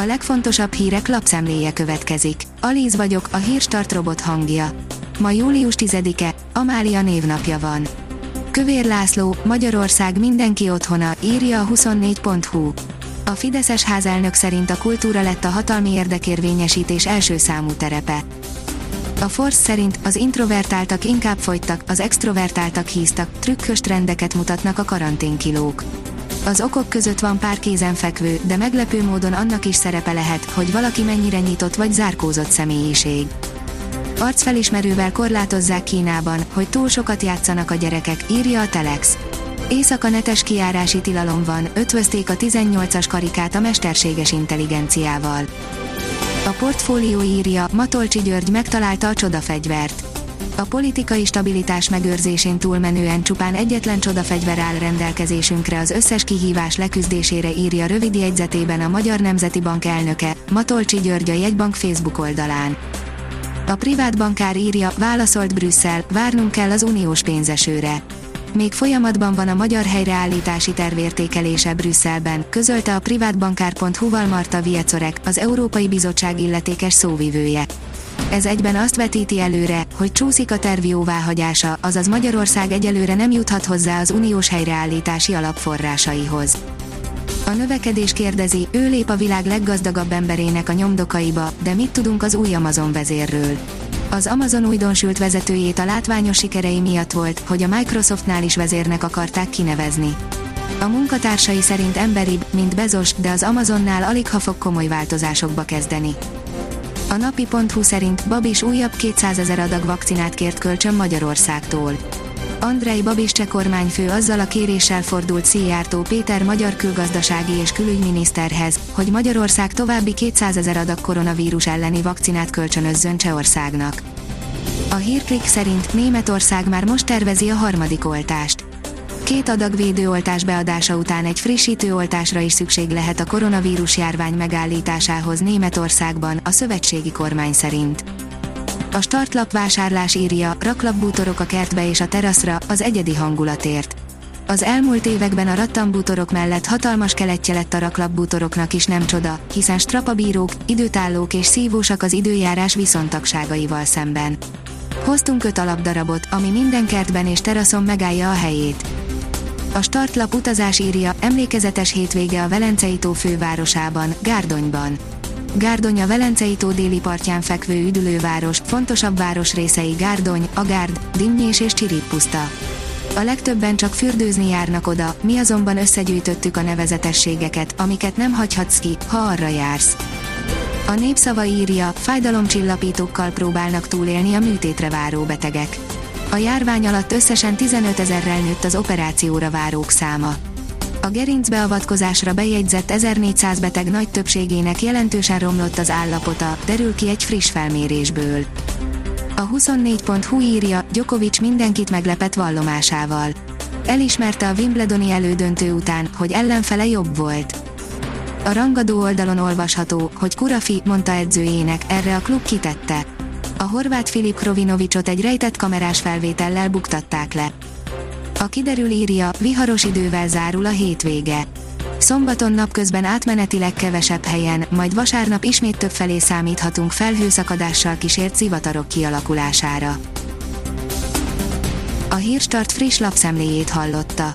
A legfontosabb hírek lapszemléje következik. Alíz vagyok, a hírstart robot hangja. Ma július 10-e, Amália névnapja van. Kövér László, Magyarország mindenki otthona, írja a 24.hu. A Fideszes házelnök szerint a kultúra lett a hatalmi érdekérvényesítés első számú terepe. A Force szerint az introvertáltak inkább fogytak, az extrovertáltak híztak, trükkös trendeket mutatnak a karanténkilók. Az okok között van pár kézenfekvő, de meglepő módon annak is szerepe lehet, hogy valaki mennyire nyitott vagy zárkózott személyiség. Arcfelismerővel korlátozzák Kínában, hogy túl sokat játszanak a gyerekek, írja a Telex. Éjszaka netes kiárási tilalom van, ötvözték a 18-as karikát a mesterséges intelligenciával. A portfólió írja, Matolcsi György megtalálta a csodafegyvert. A politikai stabilitás megőrzésén túlmenően csupán egyetlen csodafegyver áll rendelkezésünkre az összes kihívás leküzdésére írja rövid jegyzetében a Magyar Nemzeti Bank elnöke, Matolcsi György a jegybank Facebook oldalán. A privát bankár írja, válaszolt Brüsszel, várnunk kell az uniós pénzesőre. Még folyamatban van a magyar helyreállítási tervértékelése Brüsszelben, közölte a privátbankár.hu-val Marta Viecorek, az Európai Bizottság illetékes szóvivője. Ez egyben azt vetíti előre, hogy csúszik a terv jóváhagyása, azaz Magyarország egyelőre nem juthat hozzá az uniós helyreállítási alapforrásaihoz. A növekedés kérdezi, ő lép a világ leggazdagabb emberének a nyomdokaiba, de mit tudunk az új Amazon vezérről? Az Amazon újdonsült vezetőjét a látványos sikerei miatt volt, hogy a Microsoftnál is vezérnek akarták kinevezni. A munkatársai szerint emberibb, mint Bezos, de az Amazonnál alig ha fog komoly változásokba kezdeni. A napi.hu szerint Babis újabb 200 ezer adag vakcinát kért kölcsön Magyarországtól. Andrei Babis cseh kormányfő azzal a kéréssel fordult Szijjártó Péter magyar külgazdasági és külügyminiszterhez, hogy Magyarország további 200 ezer adag koronavírus elleni vakcinát kölcsönözzön Csehországnak. A hírklik szerint Németország már most tervezi a harmadik oltást. Két adag védőoltás beadása után egy frissítő oltásra is szükség lehet a koronavírus járvány megállításához Németországban, a szövetségi kormány szerint. A startlap vásárlás írja, raklapbútorok a kertbe és a teraszra, az egyedi hangulatért. Az elmúlt években a rattambútorok mellett hatalmas keletje lett a raklapbútoroknak is nem csoda, hiszen strapabírók, időtállók és szívósak az időjárás viszontagságaival szemben. Hoztunk öt alapdarabot, ami minden kertben és teraszon megállja a helyét. A startlap utazás írja, emlékezetes hétvége a Velencei tó fővárosában, Gárdonyban. Gárdony a Velencei tó déli partján fekvő üdülőváros, fontosabb városrészei Gárdony, Agárd, Dimnyés és Csirippuszta. A legtöbben csak fürdőzni járnak oda, mi azonban összegyűjtöttük a nevezetességeket, amiket nem hagyhatsz ki, ha arra jársz. A népszava írja, fájdalomcsillapítókkal próbálnak túlélni a műtétre váró betegek. A járvány alatt összesen 15 ezerrel nőtt az operációra várók száma. A gerincbeavatkozásra bejegyzett 1400 beteg nagy többségének jelentősen romlott az állapota, derül ki egy friss felmérésből. A 24.hu írja, Djokovic mindenkit meglepett vallomásával. Elismerte a Wimbledoni elődöntő után, hogy ellenfele jobb volt. A rangadó oldalon olvasható, hogy Kurafi, mondta edzőjének, erre a klub kitette. A horvát Filip Krovinovicot egy rejtett kamerás felvétellel buktatták le. A kiderül írja, viharos idővel zárul a hétvége. Szombaton napközben átmenetileg kevesebb helyen, majd vasárnap ismét több felé számíthatunk felhőszakadással kísért zivatarok kialakulására. A Hírstart friss lapszemléjét hallotta.